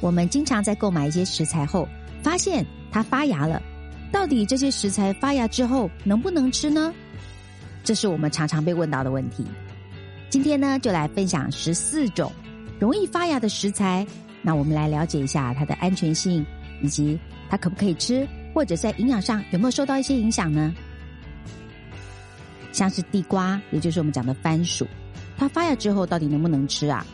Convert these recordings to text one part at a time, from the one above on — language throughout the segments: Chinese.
我们经常在购买一些食材后，发现它发芽了。到底这些食材发芽之后能不能吃呢？这是我们常常被问到的问题。今天呢，就来分享十四种容易发芽的食材。那我们来了解一下它的安全性，以及它可不可以吃，或者在营养上有没有受到一些影响呢？像是地瓜，也就是我们讲的番薯，它发芽之后到底能不能吃啊？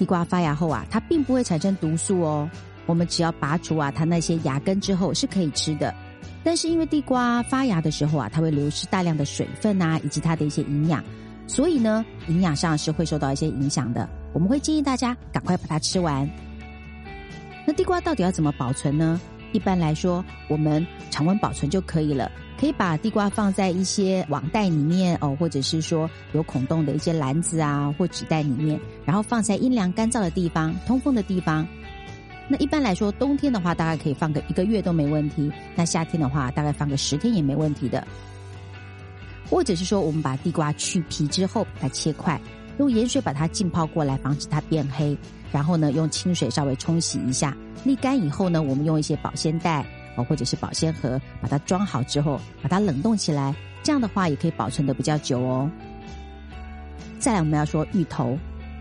地瓜发芽后啊，它并不会产生毒素哦。我们只要拔除啊它那些芽根之后是可以吃的。但是因为地瓜发芽的时候啊，它会流失大量的水分啊，以及它的一些营养，所以呢，营养上是会受到一些影响的。我们会建议大家赶快把它吃完。那地瓜到底要怎么保存呢？一般来说，我们常温保存就可以了。可以把地瓜放在一些网袋里面哦，或者是说有孔洞的一些篮子啊或纸袋里面，然后放在阴凉干燥的地方、通风的地方。那一般来说，冬天的话大概可以放个一个月都没问题。那夏天的话，大概放个十天也没问题的。或者是说，我们把地瓜去皮之后，把它切块，用盐水把它浸泡过来，防止它变黑。然后呢，用清水稍微冲洗一下，沥干以后呢，我们用一些保鲜袋。哦，或者是保鲜盒，把它装好之后，把它冷冻起来，这样的话也可以保存的比较久哦。再来，我们要说芋头，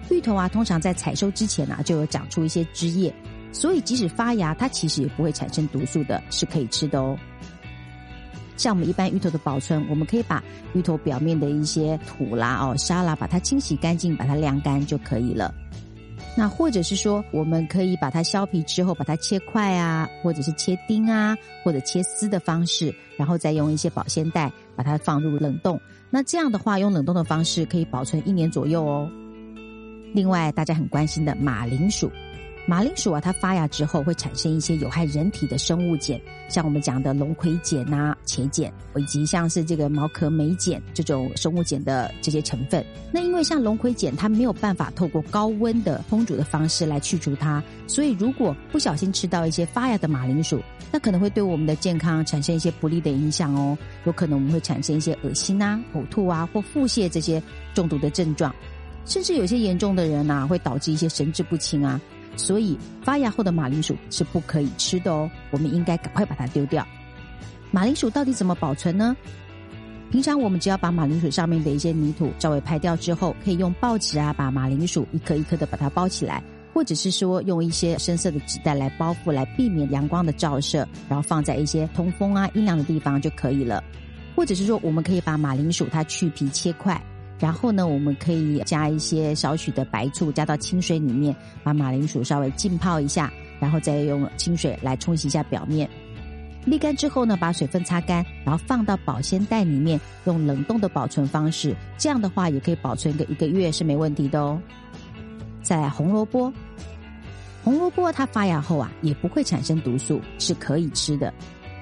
芋头啊，通常在采收之前呢，就有长出一些枝叶，所以即使发芽，它其实也不会产生毒素的，是可以吃的哦。像我们一般芋头的保存，我们可以把芋头表面的一些土啦、哦沙啦，把它清洗干净，把它晾干就可以了。那或者是说，我们可以把它削皮之后，把它切块啊，或者是切丁啊，或者切丝的方式，然后再用一些保鲜袋把它放入冷冻。那这样的话，用冷冻的方式可以保存一年左右哦。另外，大家很关心的马铃薯。马铃薯啊，它发芽之后会产生一些有害人体的生物碱，像我们讲的龙葵碱呐、茄碱，以及像是这个毛壳霉碱这种生物碱的这些成分。那因为像龙葵碱，它没有办法透过高温的烹煮的方式来去除它，所以如果不小心吃到一些发芽的马铃薯，那可能会对我们的健康产生一些不利的影响哦。有可能我们会产生一些恶心啊、呕吐啊或腹泻这些中毒的症状，甚至有些严重的人呐，会导致一些神志不清啊。所以发芽后的马铃薯是不可以吃的哦，我们应该赶快把它丢掉。马铃薯到底怎么保存呢？平常我们只要把马铃薯上面的一些泥土稍微拍掉之后，可以用报纸啊把马铃薯一颗一颗的把它包起来，或者是说用一些深色的纸袋来包覆，来避免阳光的照射，然后放在一些通风啊阴凉的地方就可以了。或者是说，我们可以把马铃薯它去皮切块。然后呢，我们可以加一些少许的白醋，加到清水里面，把马铃薯稍微浸泡一下，然后再用清水来冲洗一下表面。沥干之后呢，把水分擦干，然后放到保鲜袋里面，用冷冻的保存方式，这样的话也可以保存个一个月是没问题的哦。再来红萝卜，红萝卜它发芽后啊，也不会产生毒素，是可以吃的，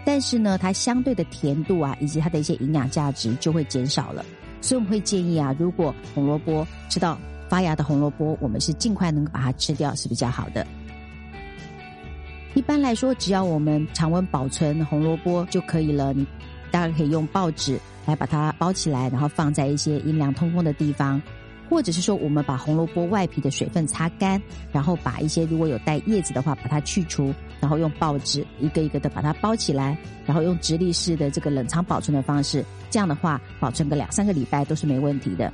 但是呢，它相对的甜度啊，以及它的一些营养价值就会减少了。所以我们会建议啊，如果红萝卜吃到发芽的红萝卜，我们是尽快能够把它吃掉是比较好的。一般来说，只要我们常温保存红萝卜就可以了。你大概可以用报纸来把它包起来，然后放在一些阴凉通风的地方，或者是说我们把红萝卜外皮的水分擦干，然后把一些如果有带叶子的话把它去除，然后用报纸一个一个的把它包起来，然后用直立式的这个冷藏保存的方式。这样的话，保存个两三个礼拜都是没问题的。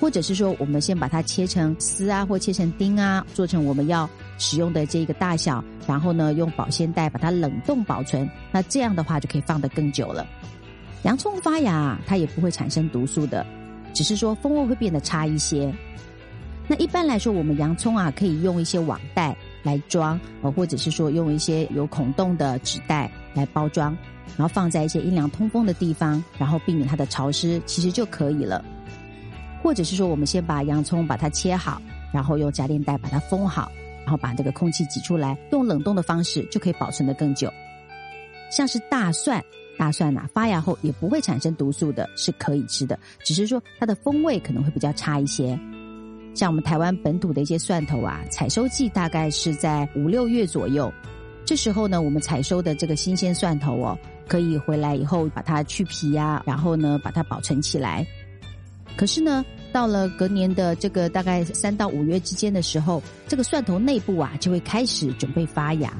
或者是说，我们先把它切成丝啊，或切成丁啊，做成我们要使用的这一个大小，然后呢，用保鲜袋把它冷冻保存。那这样的话就可以放得更久了。洋葱发芽，它也不会产生毒素的，只是说风味会变得差一些。那一般来说，我们洋葱啊，可以用一些网袋来装，呃，或者是说用一些有孔洞的纸袋来包装。然后放在一些阴凉通风的地方，然后避免它的潮湿，其实就可以了。或者是说，我们先把洋葱把它切好，然后用夹链袋把它封好，然后把这个空气挤出来，用冷冻的方式就可以保存的更久。像是大蒜，大蒜呐发芽后也不会产生毒素的，是可以吃的，只是说它的风味可能会比较差一些。像我们台湾本土的一些蒜头啊，采收季大概是在五六月左右。这时候呢，我们采收的这个新鲜蒜头哦，可以回来以后把它去皮呀，然后呢把它保存起来。可是呢，到了隔年的这个大概三到五月之间的时候，这个蒜头内部啊就会开始准备发芽。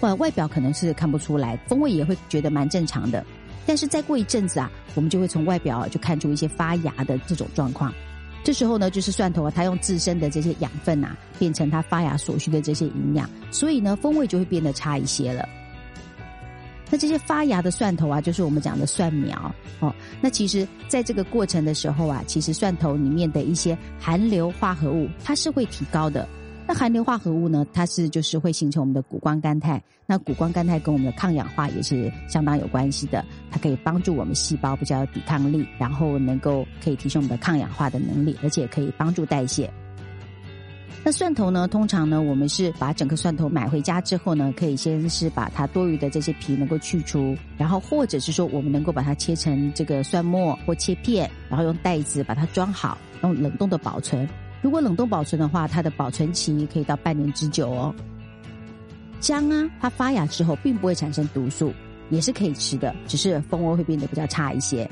外外表可能是看不出来，风味也会觉得蛮正常的。但是再过一阵子啊，我们就会从外表就看出一些发芽的这种状况。这时候呢，就是蒜头啊，它用自身的这些养分啊，变成它发芽所需的这些营养，所以呢，风味就会变得差一些了。那这些发芽的蒜头啊，就是我们讲的蒜苗哦。那其实，在这个过程的时候啊，其实蒜头里面的一些含硫化合物，它是会提高的。那含硫化合物呢，它是就是会形成我们的谷胱甘肽。那谷胱甘肽跟我们的抗氧化也是相当有关系的，它可以帮助我们细胞比较有抵抗力，然后能够可以提升我们的抗氧化的能力，而且可以帮助代谢。那蒜头呢？通常呢，我们是把整个蒜头买回家之后呢，可以先是把它多余的这些皮能够去除，然后或者是说我们能够把它切成这个蒜末或切片，然后用袋子把它装好，用冷冻的保存。如果冷冻保存的话，它的保存期可以到半年之久哦。姜啊，它发芽之后并不会产生毒素，也是可以吃的，只是风味会变得比较差一些。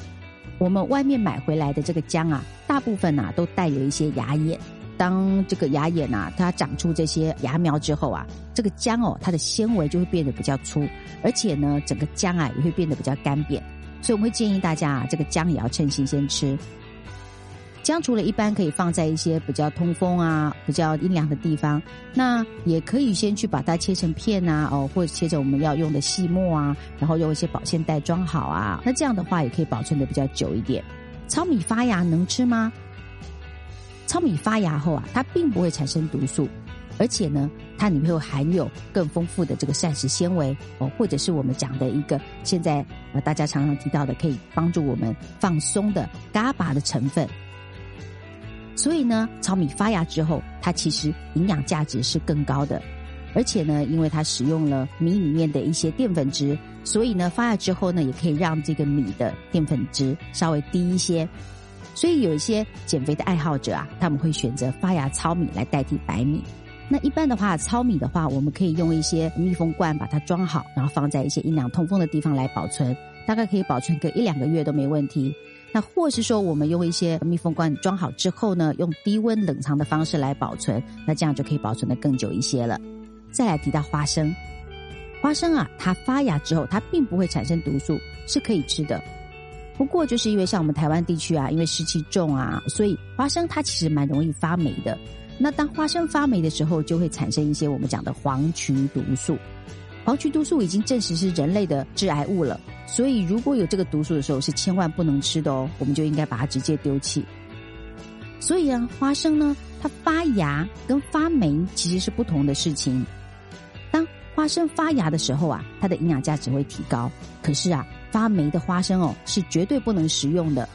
我们外面买回来的这个姜啊，大部分呐都带有一些芽眼。当这个芽眼啊，它长出这些芽苗之后啊，这个姜哦，它的纤维就会变得比较粗，而且呢，整个姜啊也会变得比较干瘪，所以我会建议大家啊，这个姜也要趁新鲜吃。姜除了一般可以放在一些比较通风啊、比较阴凉的地方，那也可以先去把它切成片啊，哦，或者切成我们要用的细末啊，然后用一些保鲜袋装好啊，那这样的话也可以保存的比较久一点。糙米发芽能吃吗？糙米发芽后啊，它并不会产生毒素，而且呢，它里面会含有更丰富的这个膳食纤维哦，或者是我们讲的一个现在呃大家常常提到的可以帮助我们放松的嘎巴的成分。所以呢，糙米发芽之后，它其实营养价值是更高的，而且呢，因为它使用了米里面的一些淀粉质，所以呢，发芽之后呢，也可以让这个米的淀粉质稍微低一些。所以有一些减肥的爱好者啊，他们会选择发芽糙米来代替白米。那一般的话，糙米的话，我们可以用一些密封罐把它装好，然后放在一些阴凉通风的地方来保存，大概可以保存个一两个月都没问题。那或是说，我们用一些密封罐装好之后呢，用低温冷藏的方式来保存，那这样就可以保存的更久一些了。再来提到花生，花生啊，它发芽之后，它并不会产生毒素，是可以吃的。不过，就是因为像我们台湾地区啊，因为湿气重啊，所以花生它其实蛮容易发霉的。那当花生发霉的时候，就会产生一些我们讲的黄曲毒素。黄曲毒素已经证实是人类的致癌物了，所以如果有这个毒素的时候，是千万不能吃的哦。我们就应该把它直接丢弃。所以啊，花生呢，它发芽跟发霉其实是不同的事情。当花生发芽的时候啊，它的营养价值会提高。可是啊。发霉的花生哦，是绝对不能食用的。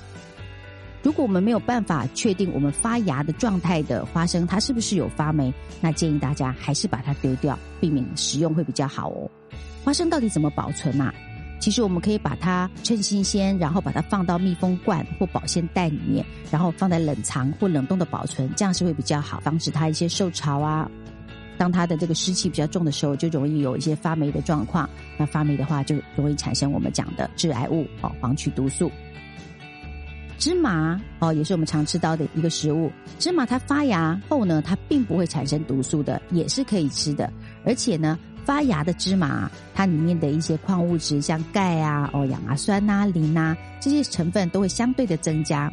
如果我们没有办法确定我们发芽的状态的花生，它是不是有发霉，那建议大家还是把它丢掉，避免食用会比较好哦。花生到底怎么保存啊？其实我们可以把它趁新鲜，然后把它放到密封罐或保鲜袋里面，然后放在冷藏或冷冻的保存，这样是会比较好，防止它一些受潮啊。当它的这个湿气比较重的时候，就容易有一些发霉的状况。那发霉的话，就容易产生我们讲的致癌物哦，黄曲毒素。芝麻哦，也是我们常吃到的一个食物。芝麻它发芽后呢，它并不会产生毒素的，也是可以吃的。而且呢，发芽的芝麻，它里面的一些矿物质，像钙啊、哦亚麻酸呐、磷呐这些成分，都会相对的增加。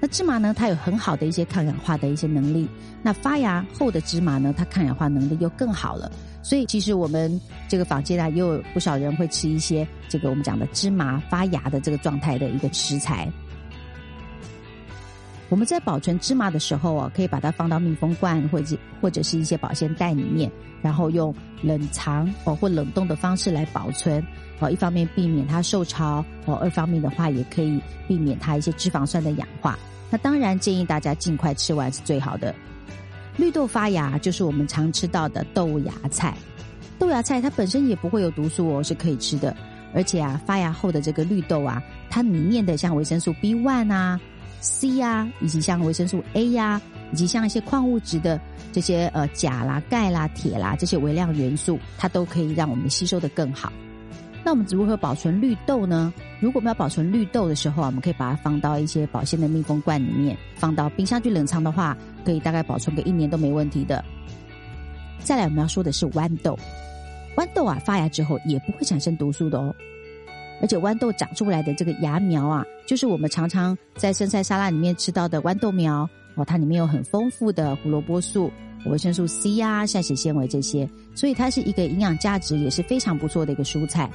那芝麻呢？它有很好的一些抗氧化的一些能力。那发芽后的芝麻呢？它抗氧化能力又更好了。所以其实我们这个坊间啊，也有不少人会吃一些这个我们讲的芝麻发芽的这个状态的一个食材。我们在保存芝麻的时候啊，可以把它放到密封罐或者或者是一些保鲜袋里面，然后用冷藏哦或冷冻的方式来保存。哦，一方面避免它受潮，哦，二方面的话也可以避免它一些脂肪酸的氧化。那当然建议大家尽快吃完是最好的。绿豆发芽就是我们常吃到的豆芽菜，豆芽菜它本身也不会有毒素哦，是可以吃的。而且啊，发芽后的这个绿豆啊，它里面的像维生素 B one 啊、C 啊，以及像维生素 A 呀，以及像一些矿物质的这些呃钾啦、钙啦、铁啦这些微量元素，它都可以让我们吸收的更好。那我们如何保存绿豆呢？如果我们要保存绿豆的时候啊，我们可以把它放到一些保鲜的密封罐里面，放到冰箱去冷藏的话，可以大概保存个一年都没问题的。再来，我们要说的是豌豆，豌豆啊发芽之后也不会产生毒素的哦，而且豌豆长出来的这个芽苗啊，就是我们常常在生菜沙拉里面吃到的豌豆苗哦，它里面有很丰富的胡萝卜素。维生素 C 呀、膳食纤维这些，所以它是一个营养价值也是非常不错的一个蔬菜。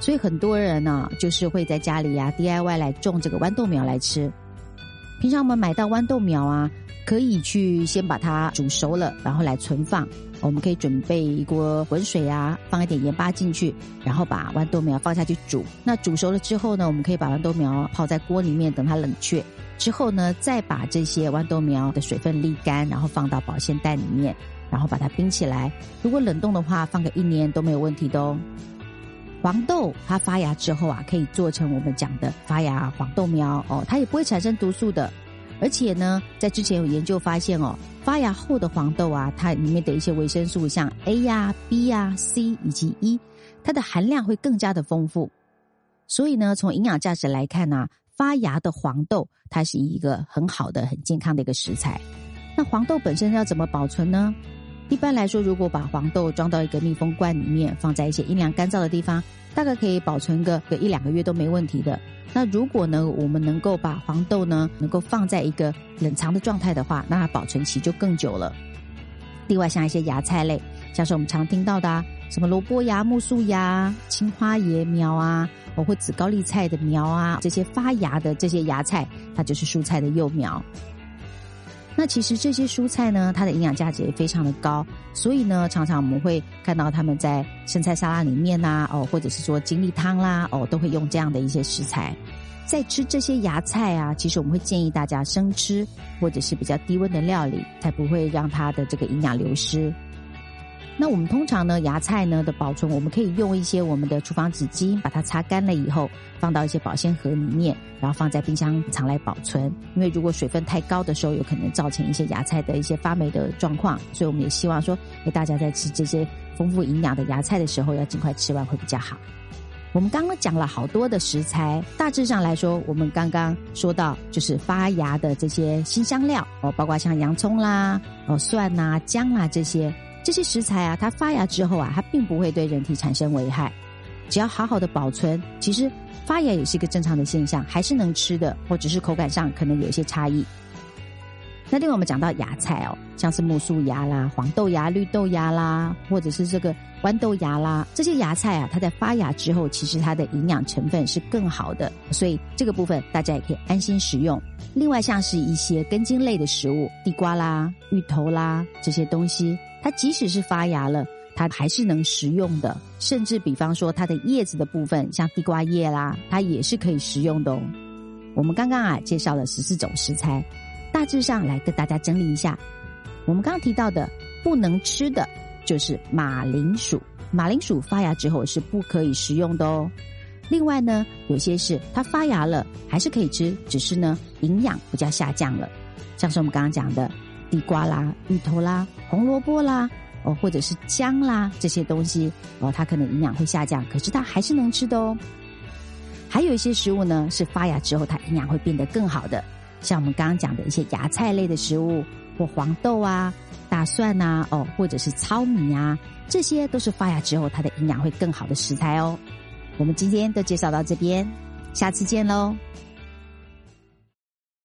所以很多人呢，就是会在家里呀 DIY 来种这个豌豆苗来吃。平常我们买到豌豆苗啊，可以去先把它煮熟了，然后来存放。我们可以准备一锅滚水啊，放一点盐巴进去，然后把豌豆苗放下去煮。那煮熟了之后呢，我们可以把豌豆苗泡在锅里面，等它冷却。之后呢，再把这些豌豆苗的水分沥干，然后放到保鲜袋里面，然后把它冰起来。如果冷冻的话，放个一年都没有问题的哦。黄豆它发芽之后啊，可以做成我们讲的发芽黄豆苗哦，它也不会产生毒素的。而且呢，在之前有研究发现哦，发芽后的黄豆啊，它里面的一些维生素，像 A 呀、B 呀、C 以及 E，它的含量会更加的丰富。所以呢，从营养价值来看呢。发芽的黄豆，它是一个很好的、很健康的一个食材。那黄豆本身要怎么保存呢？一般来说，如果把黄豆装到一个密封罐里面，放在一些阴凉干燥的地方，大概可以保存个个一两个月都没问题的。那如果呢，我们能够把黄豆呢，能够放在一个冷藏的状态的话，那它保存期就更久了。另外，像一些芽菜类，像是我们常听到的什么萝卜芽、木素芽、青花椰苗啊。包括紫高丽菜的苗啊，这些发芽的这些芽菜，它就是蔬菜的幼苗。那其实这些蔬菜呢，它的营养价值也非常的高，所以呢，常常我们会看到他们在生菜沙拉里面呐，哦，或者是说精力汤啦，哦，都会用这样的一些食材。在吃这些芽菜啊，其实我们会建议大家生吃，或者是比较低温的料理，才不会让它的这个营养流失。那我们通常呢，芽菜呢的保存，我们可以用一些我们的厨房纸巾，把它擦干了以后，放到一些保鲜盒里面，然后放在冰箱藏来保存。因为如果水分太高的时候，有可能造成一些芽菜的一些发霉的状况，所以我们也希望说，大家在吃这些丰富营养的芽菜的时候，要尽快吃完会比较好。我们刚刚讲了好多的食材，大致上来说，我们刚刚说到就是发芽的这些新香料哦，包括像洋葱啦、哦蒜呐、姜啊这些。这些食材啊，它发芽之后啊，它并不会对人体产生危害，只要好好的保存，其实发芽也是一个正常的现象，还是能吃的，或者是口感上可能有一些差异。那另外我们讲到芽菜哦，像是木薯芽啦、黄豆芽、绿豆芽啦，或者是这个豌豆芽啦，这些芽菜啊，它在发芽之后，其实它的营养成分是更好的，所以这个部分大家也可以安心食用。另外像是一些根茎类的食物，地瓜啦、芋头啦这些东西。它即使是发芽了，它还是能食用的。甚至比方说它的叶子的部分，像地瓜叶啦，它也是可以食用的。哦。我们刚刚啊介绍了十四种食材，大致上来跟大家整理一下。我们刚刚提到的不能吃的就是马铃薯，马铃薯发芽之后是不可以食用的哦。另外呢，有些是它发芽了还是可以吃，只是呢营养比较下降了，像是我们刚刚讲的。地瓜啦、芋头啦、红萝卜啦，哦，或者是姜啦这些东西，哦，它可能营养会下降，可是它还是能吃的哦。还有一些食物呢，是发芽之后它营养会变得更好的，像我们刚刚讲的一些芽菜类的食物，或黄豆啊、大蒜呐，哦，或者是糙米啊，这些都是发芽之后它的营养会更好的食材哦。我们今天都介绍到这边，下次见喽。